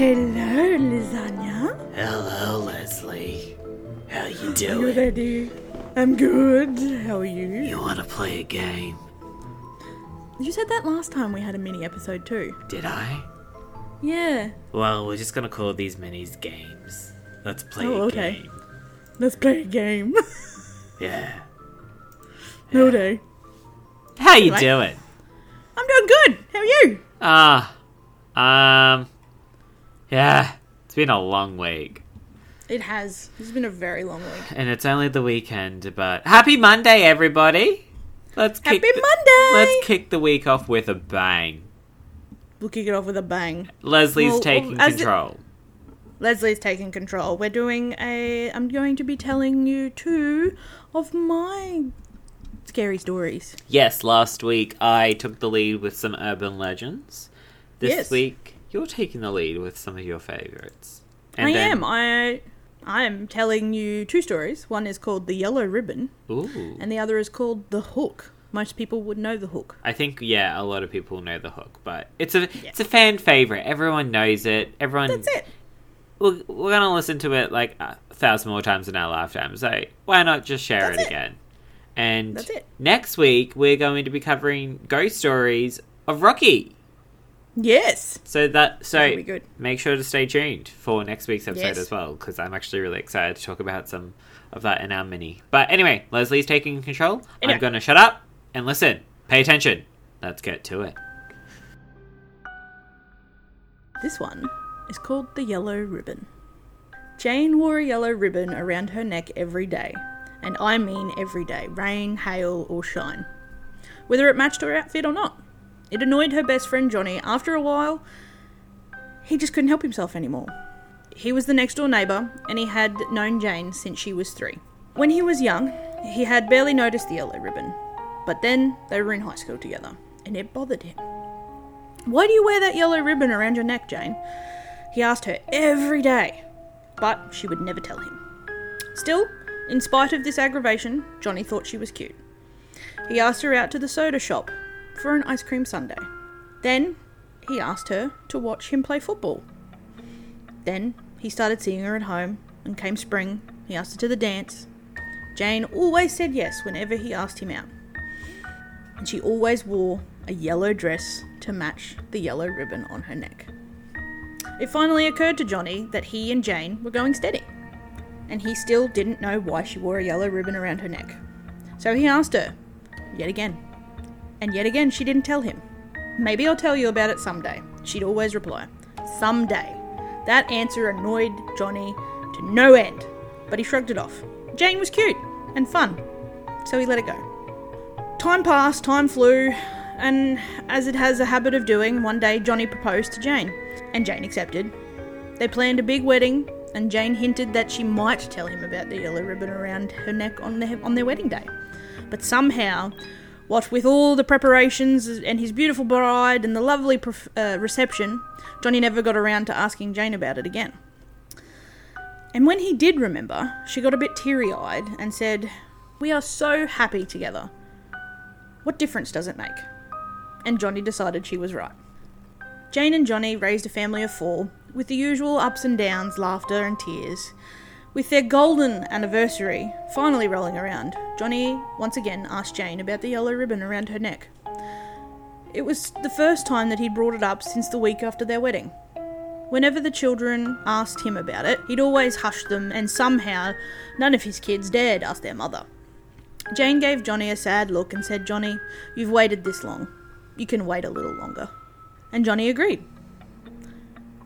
hello, lasagna. Hello, Lesley. How you You doing? ready? I'm good. How are you? You want to play a game? You said that last time we had a mini episode too. Did I? Yeah. Well, we're just gonna call these minis games. Let's play Oh, a okay. game. Let's play a game. Yeah. no day. How you doing? I'm doing good. How are you? Ah, um, yeah. It's been a long week, It has. It's been a very long week. and it's only the weekend. But happy Monday, everybody! Let's kick Happy the- Monday! Let's kick the week off with a bang. We'll kick it off with a bang. Lesley's Well, taking as it- control. Lesley's taking control. We're doing a. I'm going to be telling you two of my scary stories. Yes, last week I took the lead with some urban legends. This Yes. week you're taking the lead with some of your favorites. I am. I. I am telling you two stories. One is called The Yellow Ribbon, Ooh. and the other is called The Hook. Most people would know The Hook. I think yeah, a lot of people know the hook, but it's a it's a fan favorite. Everyone knows it. Everyone That's it. We're, we're gonna listen to it like a thousand more times in our lifetime. So why not just share That's it it. again? And That's it. next week we're going to be covering ghost stories of Rocky. Yes. So that so good. make sure to stay tuned for next week's episode Yes. as well because I'm actually really excited to talk about some of that in our mini. But anyway, Lesley's taking control. Anyway. I'm going to shut up and listen. Pay attention. Let's get to it. This one is called the Yellow Ribbon. Jane wore a yellow ribbon around her neck every day, and I mean every day, rain, hail, or shine. Whether it matched her outfit or not. It annoyed her best friend Johnny. After a while, he just couldn't help himself anymore. He was the next door neighbour, and he had known Jane since she was three. When he was young, he had barely noticed the yellow ribbon, but then they were in high school together, and it bothered him. Why do you wear that yellow ribbon around your neck, Jane? He asked her every day, but she would never tell him. Still, in spite of this aggravation, Johnny thought she was cute. He asked her out to the soda shop for an ice cream sundae. Then, he asked her to watch him play football. Then, he started seeing her at home, and came spring, he asked her to the dance. Jane always said yes whenever he asked him out and she always wore a yellow dress to match the yellow ribbon on her neck. It finally occurred to Johnny that he and Jane were going steady, and he still didn't know why she wore a yellow ribbon around her neck. So he asked her, yet again. And yet again, she didn't tell him. Maybe I'll tell you about it someday. She'd always reply, Someday. That answer annoyed Johnny to no end, but he shrugged it off. Jane was cute and fun, so he let it go. Time passed, time flew, and as it has a habit of doing, one day Johnny proposed to Jane, and Jane accepted. They planned a big wedding, and Jane hinted that she might tell him about the yellow ribbon around her neck on their, on their wedding day. But somehow, what with all the preparations and his beautiful bride and the lovely prof- uh, reception, Johnny never got around to asking Jane about it again. And when he did remember, she got a bit teary eyed and said, We are so happy together. What difference does it make? And Johnny decided she was right. Jane and Johnny raised a family of four, with the usual ups and downs, laughter and tears. With their golden anniversary finally rolling around, Johnny once again asked Jane about the yellow ribbon around her neck. It was the first time that he'd brought it up since the week after their wedding. Whenever the children asked him about it, he'd always hush them, and somehow none of his kids dared ask their mother. Jane gave Johnny a sad look and said, Johnny, you've waited this long. You can wait a little longer. And Johnny agreed.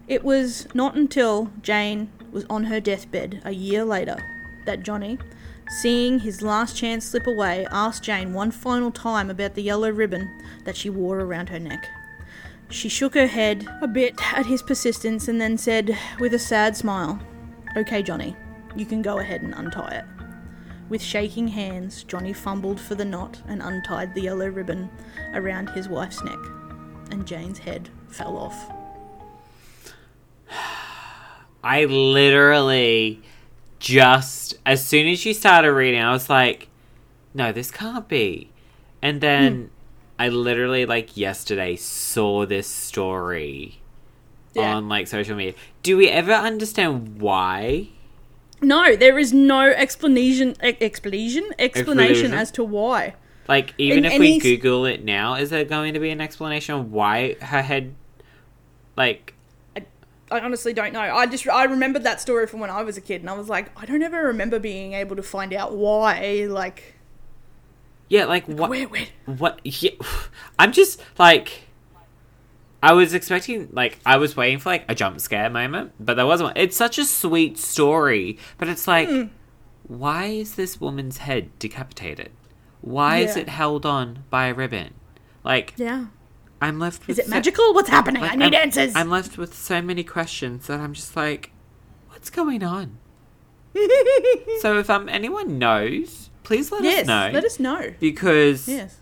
It was not until Jane was on her deathbed a year later that Johnny, seeing his last chance slip away, asked Jane one final time about the yellow ribbon that she wore around her neck. She shook her head a bit at his persistence and then said, with a sad smile, Okay, Johnny, you can go ahead and untie it. With shaking hands, Johnny fumbled for the knot and untied the yellow ribbon around his wife's neck, and Jane's head fell off. I literally just as soon as you started reading, I was like, "No, this can't be." And then hmm. I literally like yesterday saw this story Yeah. on like social media. Do we ever understand why? No, there is no explanation e- explanation explanation as to why. Like even In if we Google it now, is there going to be an explanation of why her head like I honestly don't know. I just I remembered that story from when I was a kid, and I was like, I don't ever remember being able to find out why. Like, yeah, like what where, where? what yeah, I'm just like I was expecting like I was waiting for like a jump scare moment, but there wasn't one. It's such a sweet story, but it's like Hmm. why is this woman's head decapitated? Why is it held on by a ribbon? Like Yeah. I'm left with Is it so- magical? What's happening? like, I need I'm, answers. I'm left with so many questions that I'm just like what's going on? So if um anyone knows, please let yes. us know. Let us know. because Yes.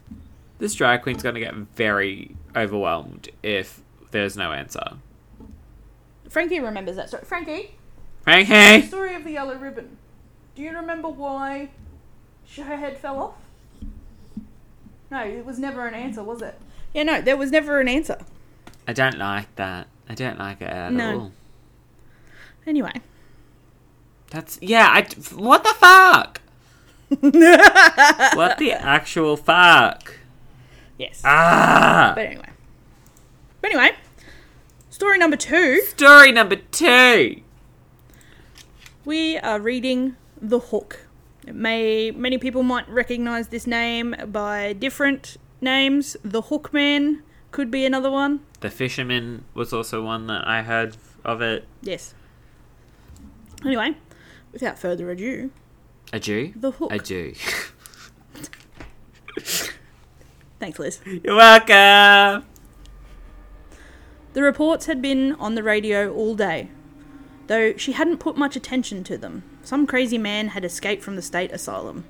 this drag queen's going to get very overwhelmed if there's no answer. Frankie remembers that story. Frankie, Frankie! story of the yellow ribbon. Do you remember why her head fell off? No, it was never an answer, was it? Yeah, no, there was never an answer. I don't like that. I don't like it at No. all. Anyway. That's yeah. I what the fuck? what the actual fuck? Yes. Ah. But anyway. But anyway, story number two. Story number two. We are reading The Hook. It may many people might recognize this name by different names. The Hookman could be another one. The fisherman was also one that I heard of it. Yes. Anyway, without further ado, A Jew. The Hook. A Jew. Thanks, Liz. You're welcome. The reports had been on the radio all day, though she hadn't put much attention to them. Some crazy man had escaped from the state asylum.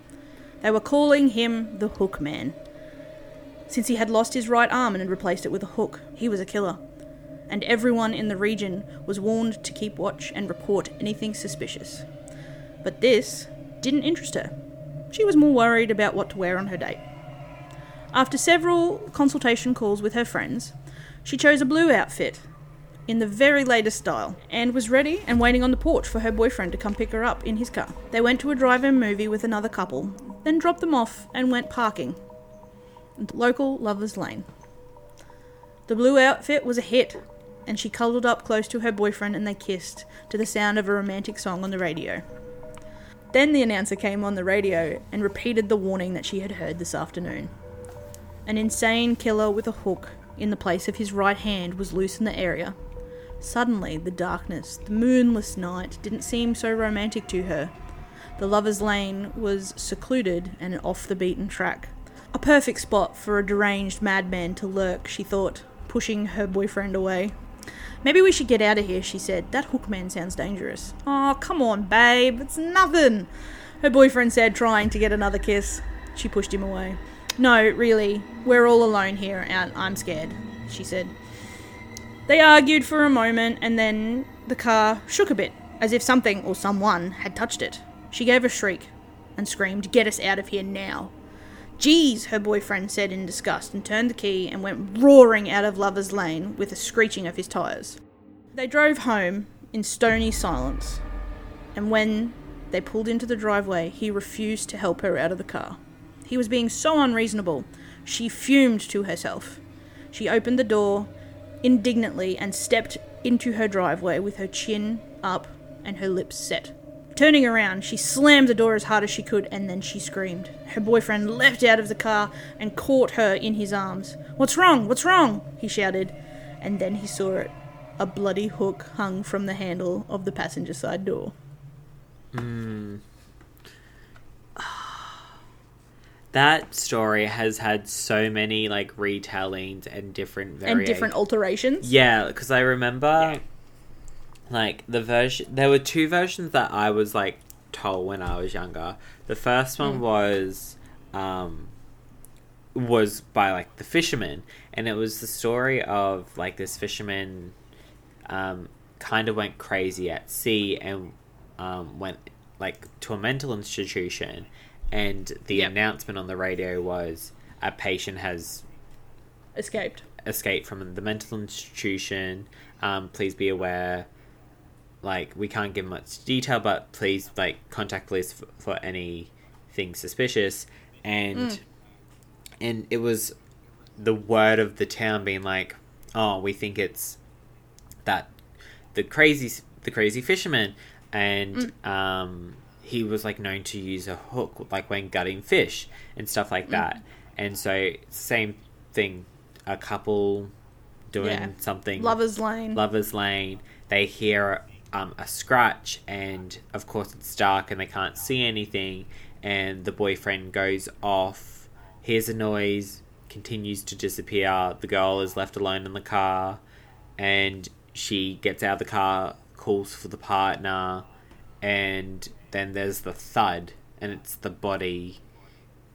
They were calling him the Hook Man. Since he had lost his right arm and had replaced it with a hook, he was a killer. And everyone in the region was warned to keep watch and report anything suspicious. But this didn't interest her. She was more worried about what to wear on her date. After several consultation calls with her friends, she chose a blue outfit in the very latest style and was ready and waiting on the porch for her boyfriend to come pick her up in his car. They went to a drive-in movie with another couple, then dropped them off and went parking local Lovers Lane. The blue outfit was a hit, and she cuddled up close to her boyfriend and they kissed to the sound of a romantic song on the radio. Then the announcer came on the radio and repeated the warning that she had heard this afternoon. An insane killer with a hook in the place of his right hand was loose in the area. Suddenly, the darkness, the moonless night, didn't seem so romantic to her. The lover's lane was secluded and off the beaten track. A perfect spot for a deranged madman to lurk, she thought, pushing her boyfriend away. Maybe we should get out of here, she said. That hookman sounds dangerous. Oh, come on, babe. It's nothing. Her boyfriend said, trying to get another kiss. She pushed him away. No, really. We're all alone here, and I'm scared, she said. They argued for a moment, and then the car shook a bit, as if something or someone had touched it. She gave a shriek and screamed, Get us out of here now. Geez, her boyfriend said in disgust, and turned the key and went roaring out of Lover's Lane with a screeching of his tyres. They drove home in stony silence, and when they pulled into the driveway, he refused to help her out of the car. He was being so unreasonable. She fumed to herself. She opened the door indignantly and stepped into her driveway with her chin up and her lips set. Turning around, she slammed the door as hard as she could and then she screamed. Her boyfriend leapt out of the car and caught her in his arms. What's wrong? What's wrong? he shouted. And then he saw it. A bloody hook hung from the handle of the passenger side door. Mm. That story has had so many like retellings and different variations. And different alterations. Yeah, because I remember like the version. There were two versions that I was like told when I was younger. The first one was um was by like the fisherman, and it was the story of like this fisherman um kind of went crazy at sea and um went like to a mental institution, and the Yep. announcement on the radio was a patient has Escaped. escaped from the mental institution. um, please be aware. Like we can't give much detail, but please like contact police for, for anything suspicious. And mm. and it was the word of the town being like, oh, we think it's that the crazy the crazy fisherman, and mm. um, he was like known to use a hook like when gutting fish and stuff like mm. that. And so same thing, a couple doing Yeah. something Lovers Lane. Lovers Lane. They hear um, a scratch, and of course it's dark and they can't see anything. And the boyfriend goes off, hears a noise, continues to disappear. The girl is left alone in the car, and she gets out of the car, calls for the partner, and then there's the thud, and it's the body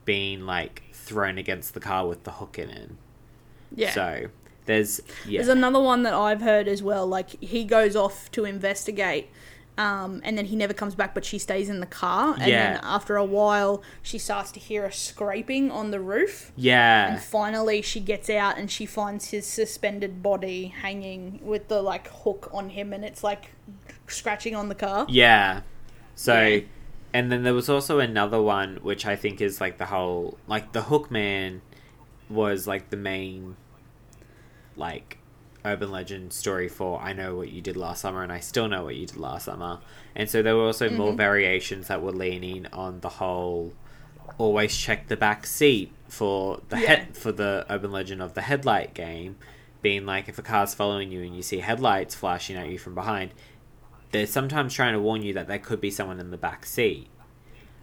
being like thrown against the car with the hook in it. yeah. So there's yeah. There's another one that I've heard as well. Like he goes off to investigate, um, and then he never comes back, but she stays in the car. And Yeah. then after a while, she starts to hear a scraping on the roof. yeah. And finally, she gets out and she finds his suspended body hanging with the like hook on him, and it's like scratching on the car. Yeah. So, Yeah. and then there was also another one which I think is like the whole like the Hookman was like the main like urban legend story for I know what you did last summer and I still know what you did last summer. And so there were also more variations that were leaning on the whole always check the back seat for the Yeah. head for the urban legend of the headlight game being like if a car's following you and you see headlights flashing at you from behind they're sometimes trying to warn you that there could be someone in the back seat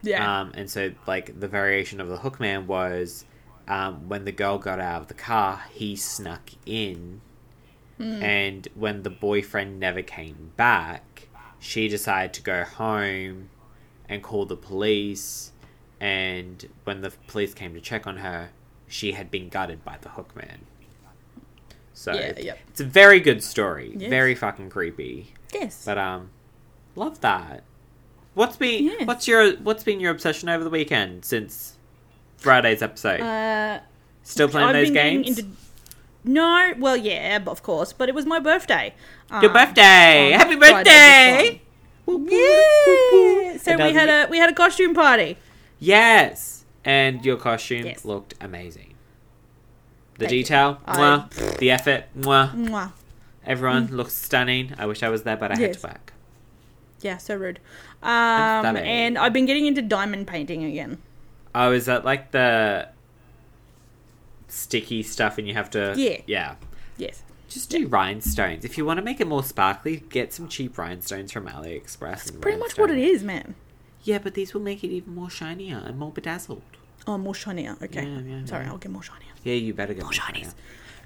Yeah. um, and so like the variation of the hookman was um, when the girl got out of the car he snuck in and when the boyfriend never came back she decided to go home and call the police and when the police came to check on her she had been gutted by the hookman so Yeah, yep. it's a very good story Yes. very fucking creepy yes. but um, love that. What's been Yes. what's your what's been your obsession over the weekend since Friday's episode? uh, Still playing I've those been games? into- No, well, yeah, of course, but it was my birthday. Your Um, birthday! Happy birthday! Yeah. So we had a we had a costume party. Yes, and your costume Yes. looked amazing. The Thank detail, mwah. the effort, mwah. Mwah. Everyone looks stunning. I wish I was there, but I had Mm. To work. Yeah, so rude. Um, and I've been getting into diamond painting again. Oh, is that like the sticky stuff, and you have to? Yeah. yeah. Yes. Just do rhinestones. If you want to make it more sparkly, get some cheap rhinestones from AliExpress. That's Pretty much what it is, man. Yeah, but these will make it even more shinier and more bedazzled. Oh, more shinier. Okay. Yeah, yeah, Sorry, yeah. I'll get more shinier. Yeah, you better get more shinies. shinier.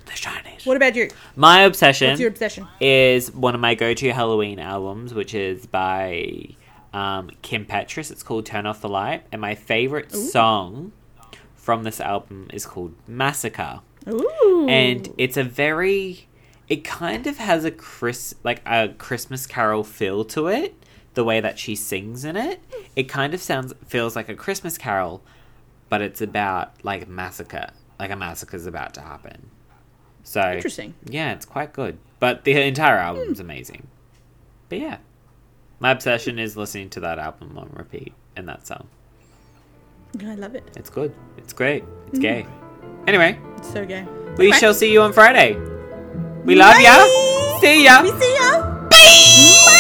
The shinies. What about you? My obsession What's your obsession? is one of my go-to Halloween albums, which is by um, Kim Petras. It's called "Turn Off the Light," and my favorite song from this album is called "Massacre." Ooh. and it's a very it kind of has a chris like a christmas carol feel to it the way that she sings in it it kind of sounds feels like a christmas carol but it's about like massacre like a massacre is about to happen so Interesting. yeah it's quite good but the entire album's amazing but yeah my obsession is listening to that album on repeat and that song I love it. it's good it's great it's mm. gay anyway It's so gay. we Okay. shall see you on Friday. We love ya. Bye. See ya. We see ya.